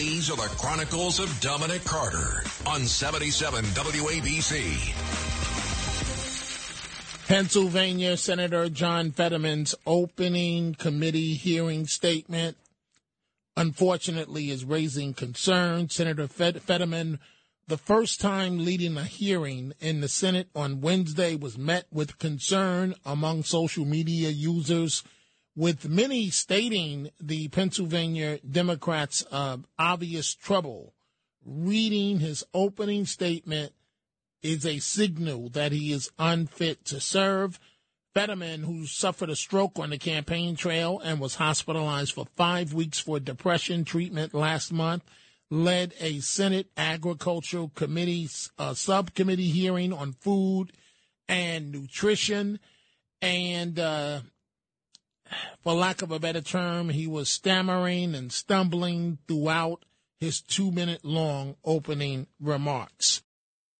These are the Chronicles of Dominic Carter on 77 WABC. Pennsylvania Senator John Fetterman's opening committee hearing statement, unfortunately, is raising concern. Senator Fetterman, the first time leading a hearing in the Senate on Wednesday, was met with concern among social media users with many stating the Pennsylvania Democrats' uh, obvious trouble. Reading his opening statement is a signal that he is unfit to serve. Fetterman, who suffered a stroke on the campaign trail and was hospitalized for five weeks for depression treatment last month, led a Senate Agricultural Committee uh, subcommittee hearing on food and nutrition. And uh, for lack of a better term, he was stammering and stumbling throughout his two minute long opening remarks.